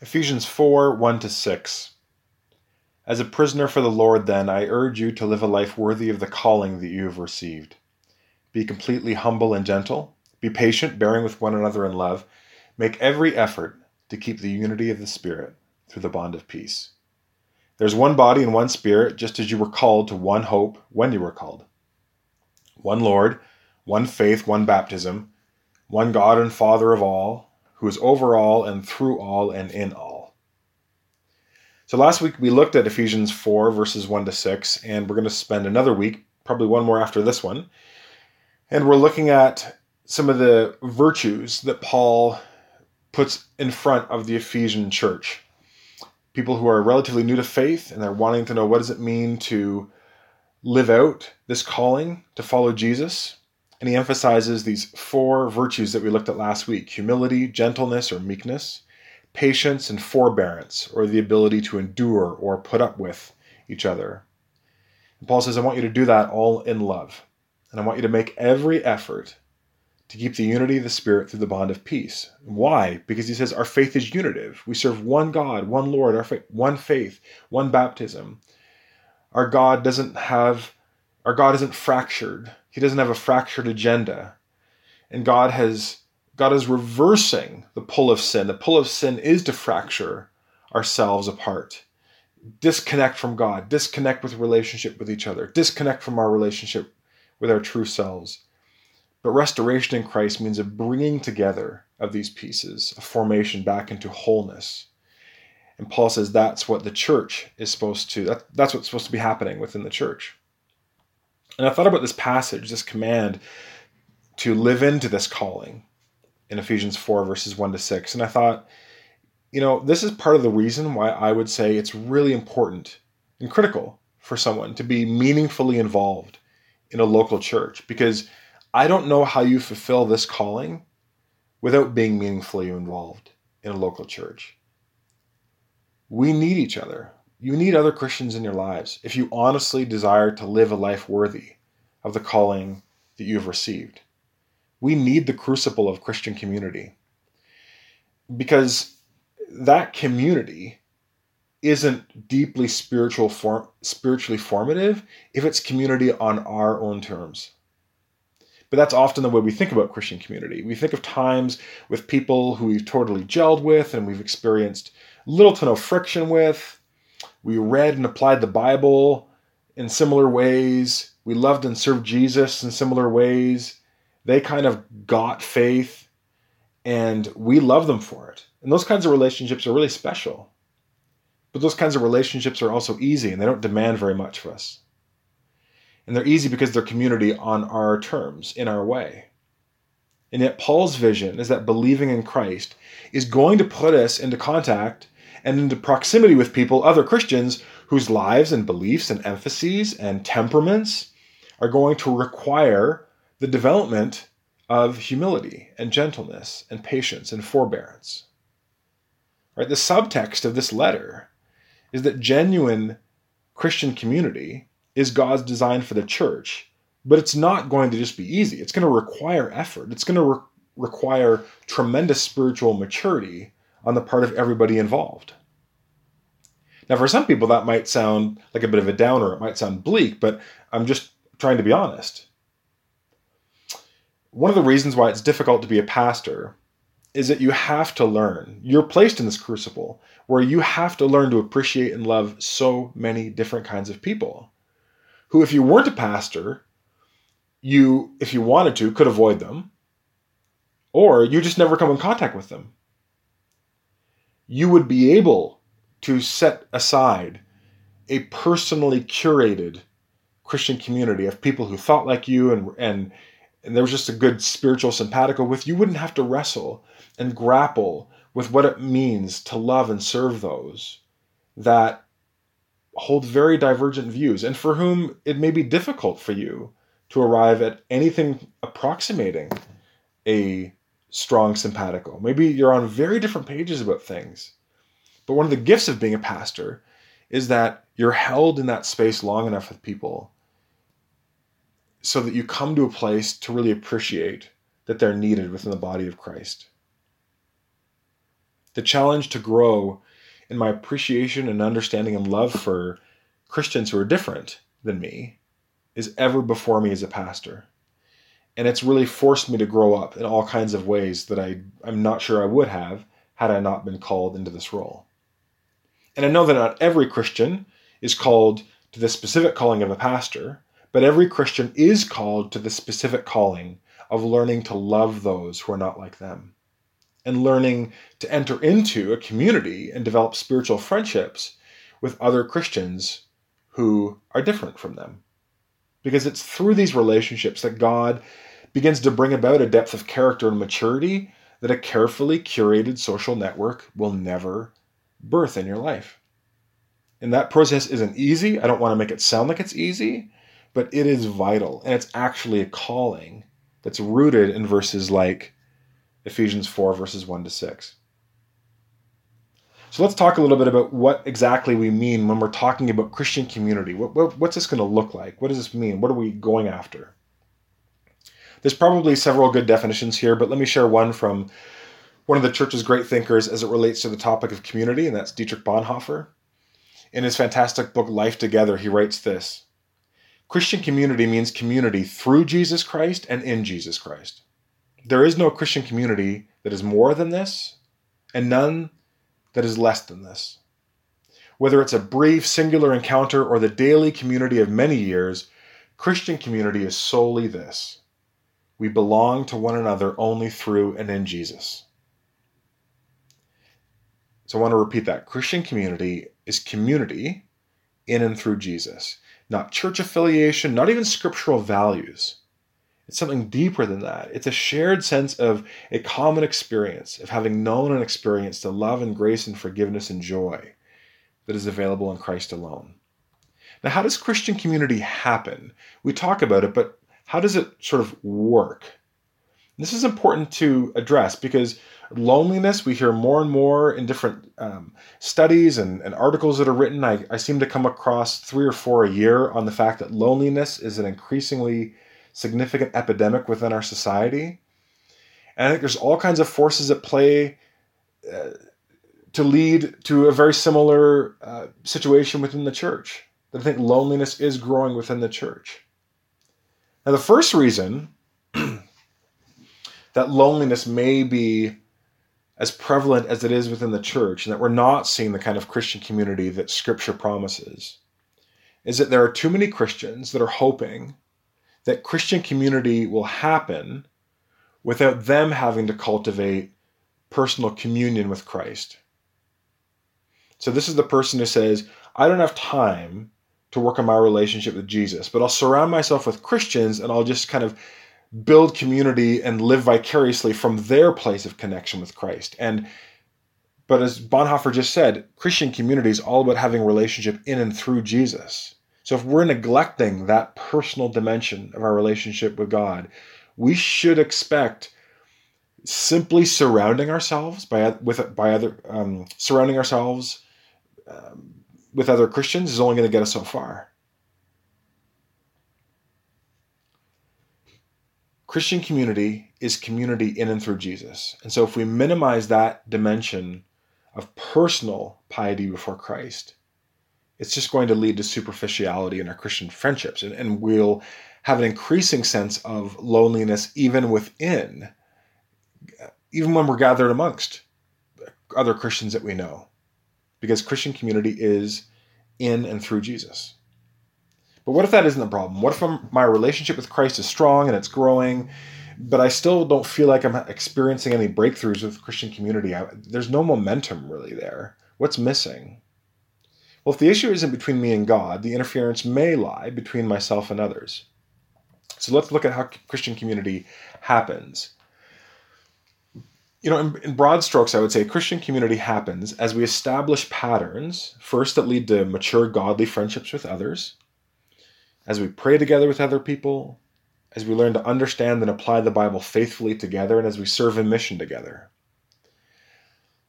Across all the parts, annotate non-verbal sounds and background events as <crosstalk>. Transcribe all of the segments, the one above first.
Ephesians 4 1 to 6. As a prisoner for the Lord, then, I urge you to live a life worthy of the calling that you have received. Be completely humble and gentle. Be patient, bearing with one another in love. Make every effort to keep the unity of the Spirit through the bond of peace. There's one body and one Spirit, just as you were called to one hope when you were called. One Lord, one faith, one baptism, one God and Father of all who is over all and through all and in all. So last week we looked at Ephesians 4, verses 1 to 6, and we're going to spend another week, probably one more after this one, and we're looking at some of the virtues that Paul puts in front of the Ephesian church. People who are relatively new to faith and they're wanting to know what does it mean to live out this calling to follow Jesus and he emphasizes these four virtues that we looked at last week humility, gentleness or meekness, patience, and forbearance, or the ability to endure or put up with each other. And Paul says, I want you to do that all in love. And I want you to make every effort to keep the unity of the Spirit through the bond of peace. Why? Because he says our faith is unitive. We serve one God, one Lord, our one faith, one baptism. Our God doesn't have, our God isn't fractured. He doesn't have a fractured agenda. And God has God is reversing the pull of sin. The pull of sin is to fracture ourselves apart. Disconnect from God, disconnect with relationship with each other, disconnect from our relationship with our true selves. But restoration in Christ means a bringing together of these pieces, a formation back into wholeness. And Paul says that's what the church is supposed to, that, that's what's supposed to be happening within the church. And I thought about this passage, this command to live into this calling in Ephesians 4, verses 1 to 6. And I thought, you know, this is part of the reason why I would say it's really important and critical for someone to be meaningfully involved in a local church because I don't know how you fulfill this calling without being meaningfully involved in a local church. We need each other. You need other Christians in your lives if you honestly desire to live a life worthy of the calling that you have received. We need the crucible of Christian community because that community isn't deeply spiritual form, spiritually formative if it's community on our own terms. But that's often the way we think about Christian community. We think of times with people who we've totally gelled with and we've experienced little to no friction with, we read and applied the Bible in similar ways. We loved and served Jesus in similar ways. They kind of got faith and we love them for it. And those kinds of relationships are really special. But those kinds of relationships are also easy and they don't demand very much of us. And they're easy because they're community on our terms, in our way. And yet, Paul's vision is that believing in Christ is going to put us into contact and into proximity with people, other Christians, whose lives and beliefs and emphases and temperaments are going to require the development of humility and gentleness and patience and forbearance. Right? The subtext of this letter is that genuine Christian community is God's design for the church, but it's not going to just be easy. It's going to require effort. It's going to re- require tremendous spiritual maturity on the part of everybody involved. Now, for some people, that might sound like a bit of a downer. It might sound bleak, but I'm just trying to be honest. One of the reasons why it's difficult to be a pastor is that you have to learn. You're placed in this crucible where you have to learn to appreciate and love so many different kinds of people who, if you weren't a pastor, you, if you wanted to, could avoid them, or you just never come in contact with them you would be able to set aside a personally curated Christian community of people who thought like you and and and there was just a good spiritual simpatico with you wouldn't have to wrestle and grapple with what it means to love and serve those that hold very divergent views and for whom it may be difficult for you to arrive at anything approximating a strong simpatico. Maybe you're on very different pages about things. But one of the gifts of being a pastor is that you're held in that space long enough with people so that you come to a place to really appreciate that they're needed within the body of Christ. The challenge to grow in my appreciation and understanding and love for Christians who are different than me is ever before me as a pastor. And it's really forced me to grow up in all kinds of ways that I, I'm not sure I would have had I not been called into this role. And I know that not every Christian is called to the specific calling of a pastor, but every Christian is called to the specific calling of learning to love those who are not like them and learning to enter into a community and develop spiritual friendships with other Christians who are different from them. Because it's through these relationships that God begins to bring about a depth of character and maturity that a carefully curated social network will never birth in your life. And that process isn't easy. I don't want to make it sound like it's easy, but it is vital. And it's actually a calling that's rooted in verses like Ephesians 4, verses 1 to 6. So let's talk a little bit about what exactly we mean when we're talking about Christian community. What, what, what's this going to look like? What does this mean? What are we going after? There's probably several good definitions here, but let me share one from one of the church's great thinkers as it relates to the topic of community, and that's Dietrich Bonhoeffer. In his fantastic book, Life Together, he writes this Christian community means community through Jesus Christ and in Jesus Christ. There is no Christian community that is more than this, and none that is less than this. Whether it's a brief, singular encounter or the daily community of many years, Christian community is solely this we belong to one another only through and in Jesus. So I want to repeat that. Christian community is community in and through Jesus, not church affiliation, not even scriptural values. It's something deeper than that. It's a shared sense of a common experience, of having known and experienced the love and grace and forgiveness and joy that is available in Christ alone. Now, how does Christian community happen? We talk about it, but how does it sort of work? This is important to address because loneliness, we hear more and more in different um, studies and, and, articles that are written. I, I seem to come across three or four a year on the fact that loneliness is an increasingly significant epidemic within our society. And I think there's all kinds of forces at play uh, to lead to a very similar uh, situation within the church. I think loneliness is growing within the church. Now, the first reason <clears throat> that loneliness may be as prevalent as it is within the church, and that we're not seeing the kind of Christian community that Scripture promises, is that there are too many Christians that are hoping that Christian community will happen without them having to cultivate personal communion with Christ. So, this is the person who says, I don't have time to work on my relationship with Jesus, but I'll surround myself with Christians and I'll just kind of build community and live vicariously from their place of connection with Christ. And but as Bonhoeffer just said, Christian community is all about having relationship in and through Jesus. So if we're neglecting that personal dimension of our relationship with God, we should expect simply surrounding ourselves by with by other um, surrounding ourselves um, with other Christians is only going to get us so far. Christian community is community in and through Jesus. And so if we minimize that dimension of personal piety before Christ, it's just going to lead to superficiality in our Christian friendships. And, and we'll have an increasing sense of loneliness even within, even when we're gathered amongst other Christians that we know. Because Christian community is in and through Jesus. But what if that isn't the problem? What if my relationship with Christ is strong and it's growing, but I still don't feel like I'm experiencing any breakthroughs with Christian community? I, there's no momentum really there. What's missing? Well, if the issue isn't between me and God, the interference may lie between myself and others. So let's look at how Christian community happens. You know, in, in, broad strokes, I would say Christian community happens as we establish patterns, first, that lead to mature, godly friendships with others, as we pray together with other people, as we learn to understand and apply the Bible faithfully together, and as we serve in mission together.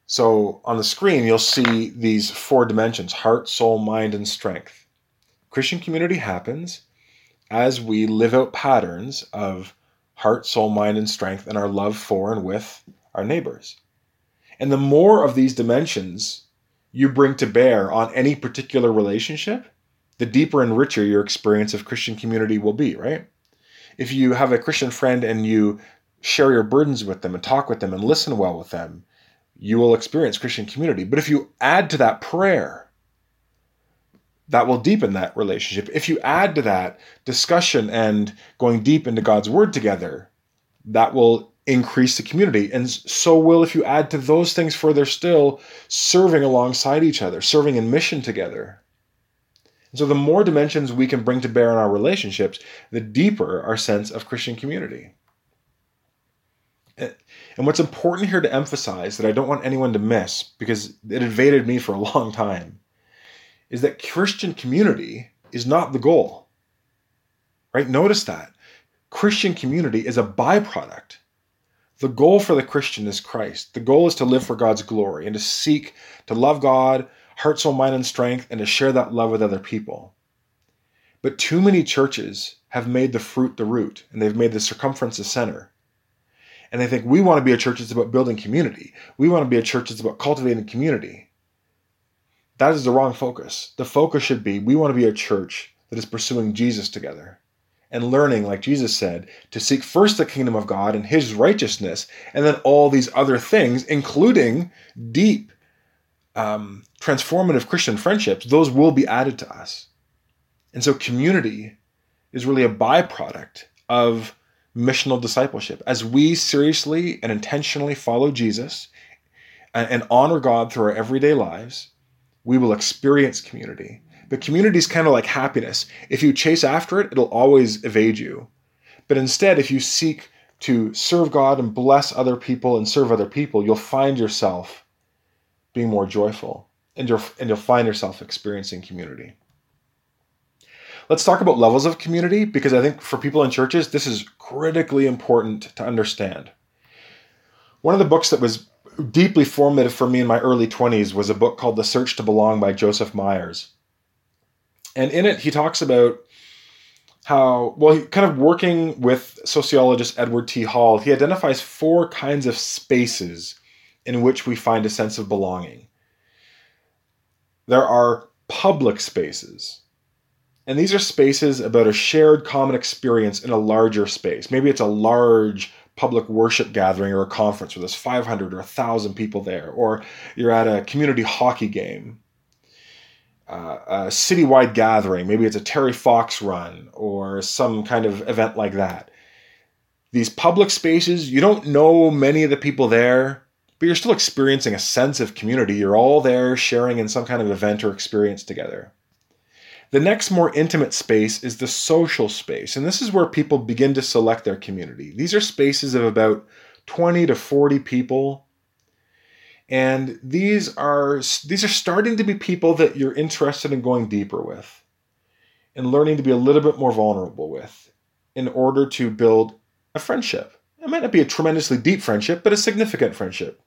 So on the screen, you'll see these four dimensions heart, soul, mind, and strength. Christian community happens as we live out patterns of heart, soul, mind, and strength and our love for and with our neighbors. And the more of these dimensions you bring to bear on any particular relationship, the deeper and richer your experience of Christian community will be, right? If you have a Christian friend and you share your burdens with them and talk with them and listen well with them, you will experience Christian community. But if you add to that prayer, that will deepen that relationship. If you add to that discussion and going deep into God's word together, that will increase the community. And so will, if you add to those things further still, serving alongside each other, serving in mission together. And so the more dimensions we can bring to bear in our relationships, the deeper our sense of Christian community. And what's important here to emphasize that I don't want anyone to miss, because it evaded me for a long time, is that Christian community is not the goal. Right? Notice that. Christian community is a byproduct. The goal for the Christian is Christ. The goal is to live for God's glory and to seek to love God, heart, soul, mind, and strength, and to share that love with other people. But too many churches have made the fruit the root, and they've made the circumference the center. And they think we want to be a church that's about building community. We want to be a church that's about cultivating community. That is the wrong focus. The focus should be we want to be a church that is pursuing Jesus together and learning, like Jesus said, to seek first the kingdom of God and his righteousness, and then all these other things, including deep, um, transformative Christian friendships, those will be added to us. And so community is really a byproduct of missional discipleship. As we seriously and intentionally follow Jesus and, and honor God through our everyday lives, we will experience community. But community is kind of like happiness. If you chase after it, it'll always evade you. But instead, if you seek to serve God and bless other people and serve other people, you'll find yourself being more joyful and you'll, and you'll find yourself experiencing community. Let's talk about levels of community because I think for people in churches, this is critically important to understand. One of the books that was deeply formative for me in my early 20s was a book called The Search to Belong by Joseph Myers. And in it, he talks about how, well, he, kind of working with sociologist Edward T. Hall, he identifies four kinds of spaces in which we find a sense of belonging. There are public spaces, and these are spaces about a shared common experience in a larger space. Maybe it's a large public worship gathering or a conference where there's 500 or 1,000 people there, or you're at a community hockey game, uh, a citywide gathering. Maybe it's a Terry Fox run or some kind of event like that. These public spaces, you don't know many of the people there, but you're still experiencing a sense of community. You're all there sharing in some kind of event or experience together. The next more intimate space is the social space, and this is where people begin to select their community. These are spaces of about 20 to 40 people. And these are these are starting to be people that you're interested in going deeper with and learning to be a little bit more vulnerable with in order to build a friendship. It might not be a tremendously deep friendship, but a significant friendship.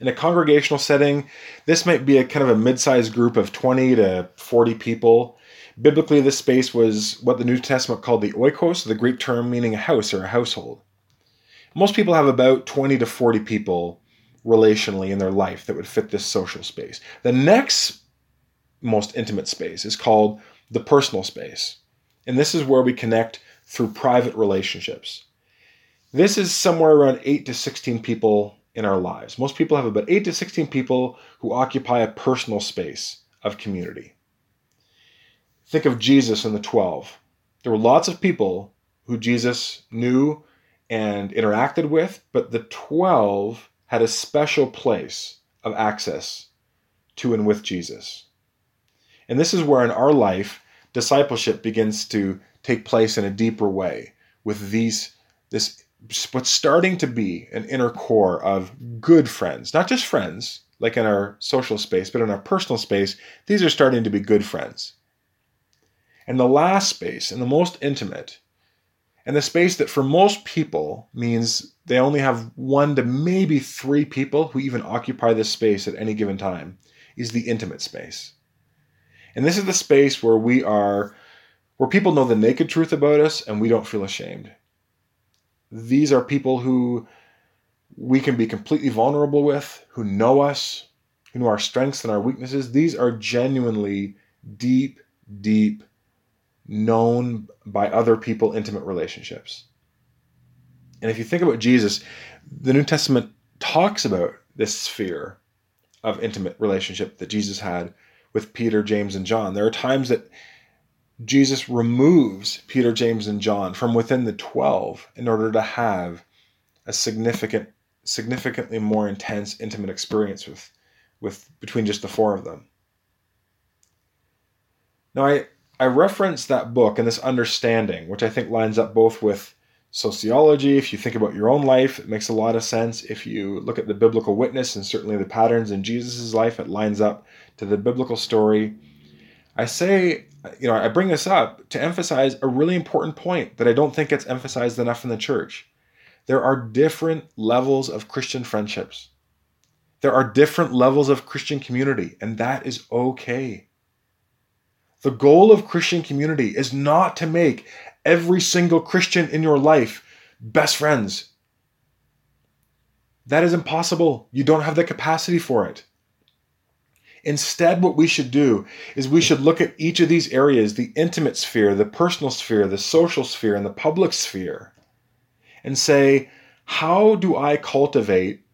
In a congregational setting, this might be a kind of a mid-sized group of 20 to 40 people. Biblically, this space was what the New Testament called the oikos, the Greek term meaning a house or a household. Most people have about 20 to 40 people relationally in their life that would fit this social space. The next most intimate space is called the personal space. And this is where we connect through private relationships. This is somewhere around 8 to 16 people in our lives. Most people have about 8 to 16 people who occupy a personal space of community. Think of Jesus and the 12. There were lots of people who Jesus knew and interacted with, but the 12 had a special place of access to and with Jesus. And this is where in our life discipleship begins to take place in a deeper way with these this what's starting to be an inner core of good friends, not just friends like in our social space, but in our personal space, these are starting to be good friends. And the last space, and the most intimate, and the space that for most people means they only have one to maybe three people who even occupy this space at any given time, is the intimate space. And this is the space where we are, where people know the naked truth about us and we don't feel ashamed these are people who we can be completely vulnerable with, who know us, who know our strengths and our weaknesses. These are genuinely deep, deep, known by other people intimate relationships. And if you think about Jesus, the New Testament talks about this sphere of intimate relationship that Jesus had with Peter, James, and John. There are times that Jesus removes Peter, James, and John from within the 12 in order to have a significant, significantly more intense, intimate experience with, with between just the four of them. Now, I, I reference that book and this understanding, which I think lines up both with sociology. If you think about your own life, it makes a lot of sense. If you look at the biblical witness and certainly the patterns in Jesus' life, it lines up to the biblical story. I say, you know, I bring this up to emphasize a really important point that I don't think gets emphasized enough in the church. There are different levels of Christian friendships. There are different levels of Christian community, and that is okay. The goal of Christian community is not to make every single Christian in your life best friends. That is impossible. You don't have the capacity for it. Instead, what we should do is we should look at each of these areas the intimate sphere, the personal sphere, the social sphere, and the public sphere and say, how do I cultivate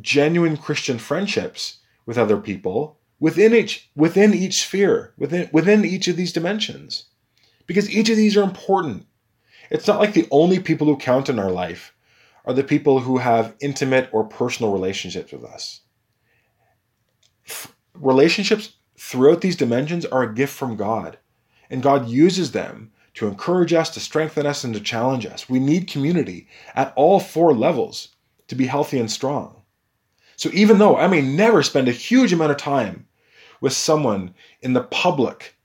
genuine Christian friendships with other people within each within each sphere, within within each of these dimensions? because each of these are important. It's not like the only people who count in our life are the people who have intimate or personal relationships with us. Relationships throughout these dimensions are a gift from God, and God uses them to encourage us, to strengthen us, and to challenge us. We need community at all four levels to be healthy and strong. So even though I may never spend a huge amount of time with someone in the public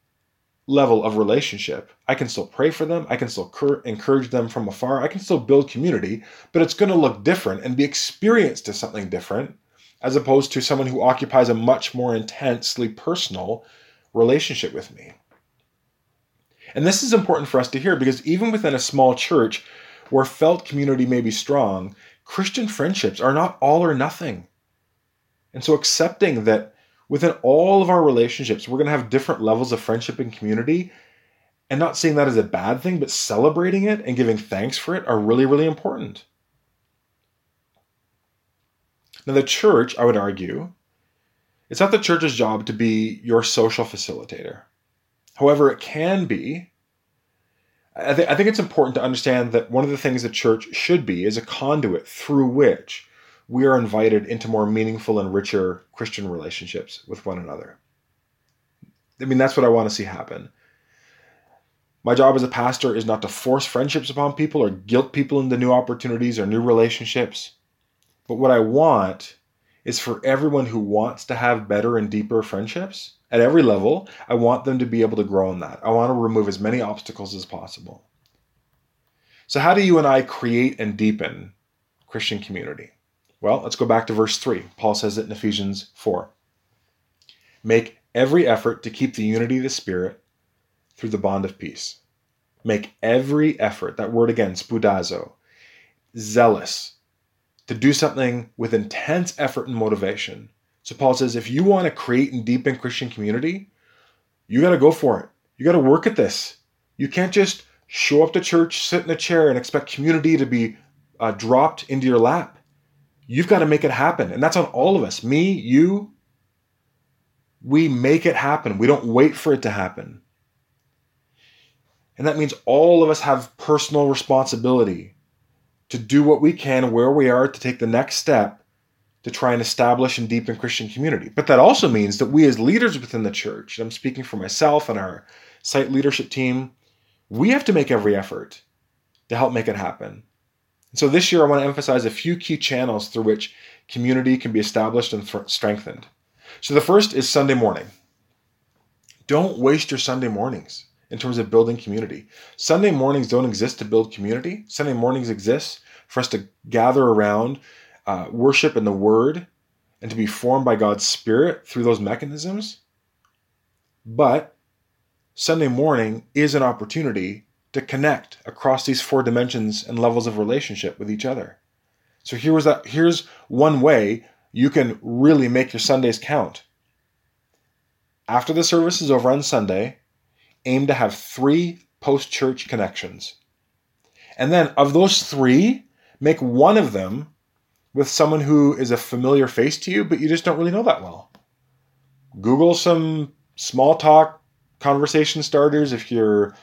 level of relationship. I can still pray for them. I can still cur- encourage them from afar. I can still build community, but it's going to look different and be experienced as something different as opposed to someone who occupies a much more intensely personal relationship with me. And this is important for us to hear because even within a small church where felt community may be strong, Christian friendships are not all or nothing. And so accepting that within all of our relationships, we're going to have different levels of friendship and community. And not seeing that as a bad thing, but celebrating it and giving thanks for it are really, really important. Now, the church, I would argue, it's not the church's job to be your social facilitator. However, it can be. I, th- I think it's important to understand that one of the things the church should be is a conduit through which we are invited into more meaningful and richer Christian relationships with one another. I mean, that's what I want to see happen. My job as a pastor is not to force friendships upon people or guilt people into new opportunities or new relationships. But what I want is for everyone who wants to have better and deeper friendships at every level, I want them to be able to grow in that. I want to remove as many obstacles as possible. So, how do you and I create and deepen Christian community? Well, let's go back to verse 3. Paul says it in Ephesians 4. Make every effort to keep the unity of the Spirit through the bond of peace. Make every effort, that word again, spoudazo, zealous, to do something with intense effort and motivation. So Paul says if you want to create and deepen Christian community, you got to go for it. You got to work at this. You can't just show up to church, sit in a chair, and expect community to be uh, dropped into your lap. You've got to make it happen. And that's on all of us me, you. We make it happen. We don't wait for it to happen. And that means all of us have personal responsibility to do what we can where we are to take the next step to try and establish and deepen Christian community. But that also means that we, as leaders within the church, I'm speaking for myself and our site leadership team, we have to make every effort to help make it happen. So this year, I want to emphasize a few key channels through which community can be established and th- strengthened. So the first is Sunday morning. Don't waste your Sunday mornings in terms of building community. Sunday mornings don't exist to build community. Sunday mornings exist for us to gather around uh, worship in the Word and to be formed by God's Spirit through those mechanisms. But Sunday morning is an opportunity to connect across these four dimensions and levels of relationship with each other. So here was that here's one way you can really make your Sundays count. After the service is over on Sunday, aim to have three post church connections. And then of those three, make one of them with someone who is a familiar face to you, but you just don't really know that well. Google some small talk conversation starters if you're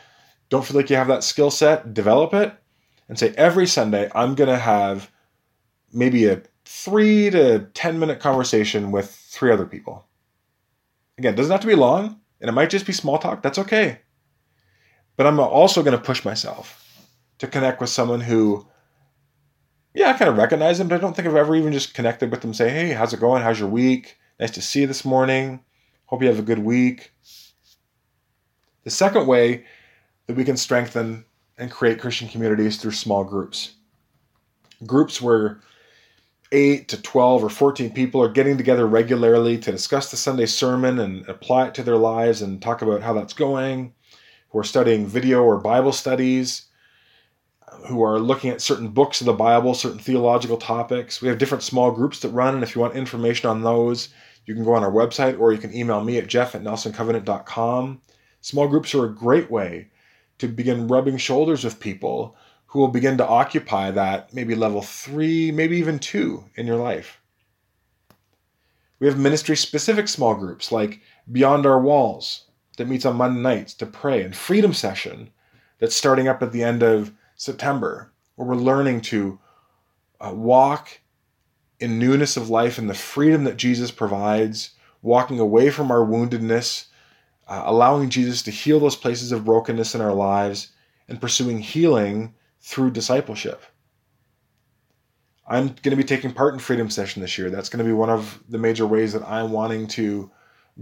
don't feel like you have that skill set, develop it and say every Sunday I'm going to have maybe a 3 to 10 minute conversation with three other people. Again, it doesn't have to be long and it might just be small talk. That's okay. But I'm also going to push myself to connect with someone who yeah, I kind of recognize them, but I don't think I've ever even just connected with them. Say, hey, how's it going? How's your week? Nice to see you this morning. Hope you have a good week. The second way that we can strengthen and create Christian communities through small groups. Groups where 8 to 12 or 14 people are getting together regularly to discuss the Sunday sermon and apply it to their lives and talk about how that's going, who are studying video or Bible studies, who are looking at certain books of the Bible, certain theological topics. We have different small groups that run, and if you want information on those, you can go on our website or you can email me at jeff at nelsoncovenant.com. Small groups are a great way to begin rubbing shoulders with people who will begin to occupy that maybe level three, maybe even two in your life. We have ministry specific small groups like Beyond Our Walls that meets on Monday nights to pray, and Freedom Session that's starting up at the end of September, where we're learning to uh, walk in newness of life and the freedom that Jesus provides, walking away from our woundedness, uh, allowing Jesus to heal those places of brokenness in our lives, and pursuing healing through discipleship. I'm going to be taking part in Freedom Session this year. That's going to be one of the major ways that I'm wanting to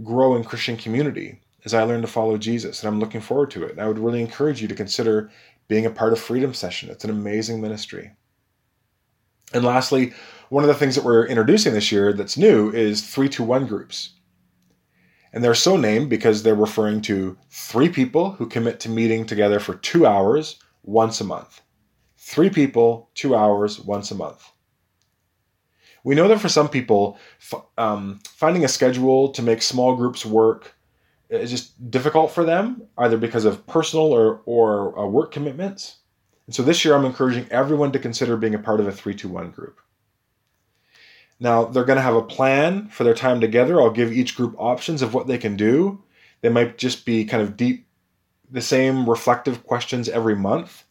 grow in Christian community as I learn to follow Jesus, and I'm looking forward to it. And I would really encourage you to consider being a part of Freedom Session. It's an amazing ministry. And lastly, one of the things that we're introducing this year that's new is 321 groups. And they're so named because they're referring to three people who commit to meeting together for two hours once a month. Three people, two hours once a month. We know that for some people, um, finding a schedule to make small groups work is just difficult for them, either because of personal or, or uh, work commitments. And so this year, I'm encouraging everyone to consider being a part of a 321 group. Now, they're going to have a plan for their time together. I'll give each group options of what they can do. They might just be kind of deep, the same reflective questions every month.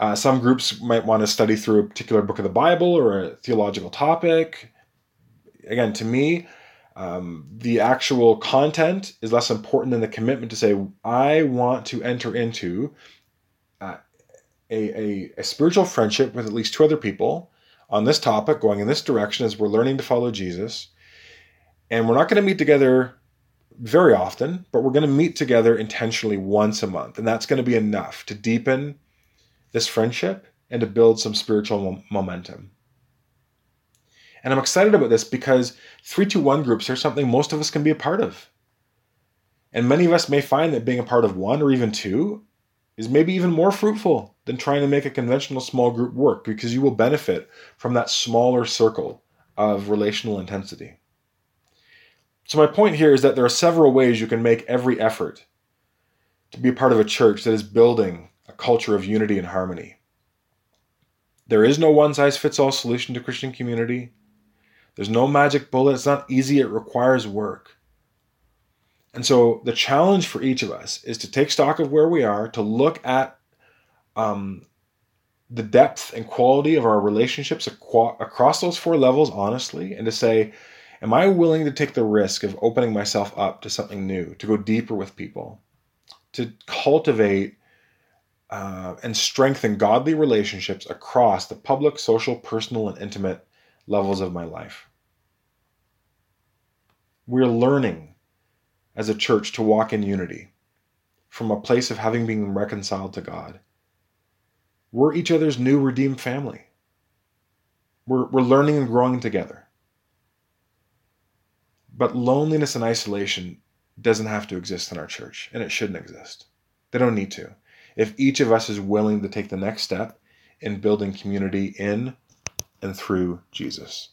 Uh, some groups might want to study through a particular book of the Bible or a theological topic. Again, to me, um, the actual content is less important than the commitment to say, I want to enter into uh, a, a, a spiritual friendship with at least two other people on this topic, going in this direction as we're learning to follow Jesus. And we're not going to meet together very often, but we're going to meet together intentionally once a month. And that's going to be enough to deepen this friendship and to build some spiritual momentum. And I'm excited about this because 321 groups are something most of us can be a part of. And many of us may find that being a part of one or even two is maybe even more fruitful than trying to make a conventional small group work because you will benefit from that smaller circle of relational intensity. So, my point here is that there are several ways you can make every effort to be a part of a church that is building a culture of unity and harmony. There is no one size fits all solution to Christian community. There's no magic bullet. It's not easy, it requires work. And so the challenge for each of us is to take stock of where we are, to look at um, the depth and quality of our relationships aqua- across those four levels honestly, and to say, Am I willing to take the risk of opening myself up to something new, to go deeper with people, to cultivate uh, and strengthen godly relationships across the public, social, personal, and intimate levels of my life. We're learning as a church to walk in unity from a place of having been reconciled to God. We're each other's new redeemed family. We're, we're learning and growing together. But loneliness and isolation doesn't have to exist in our church, and it shouldn't exist. They don't need to. If each of us is willing to take the next step in building community in and through Jesus.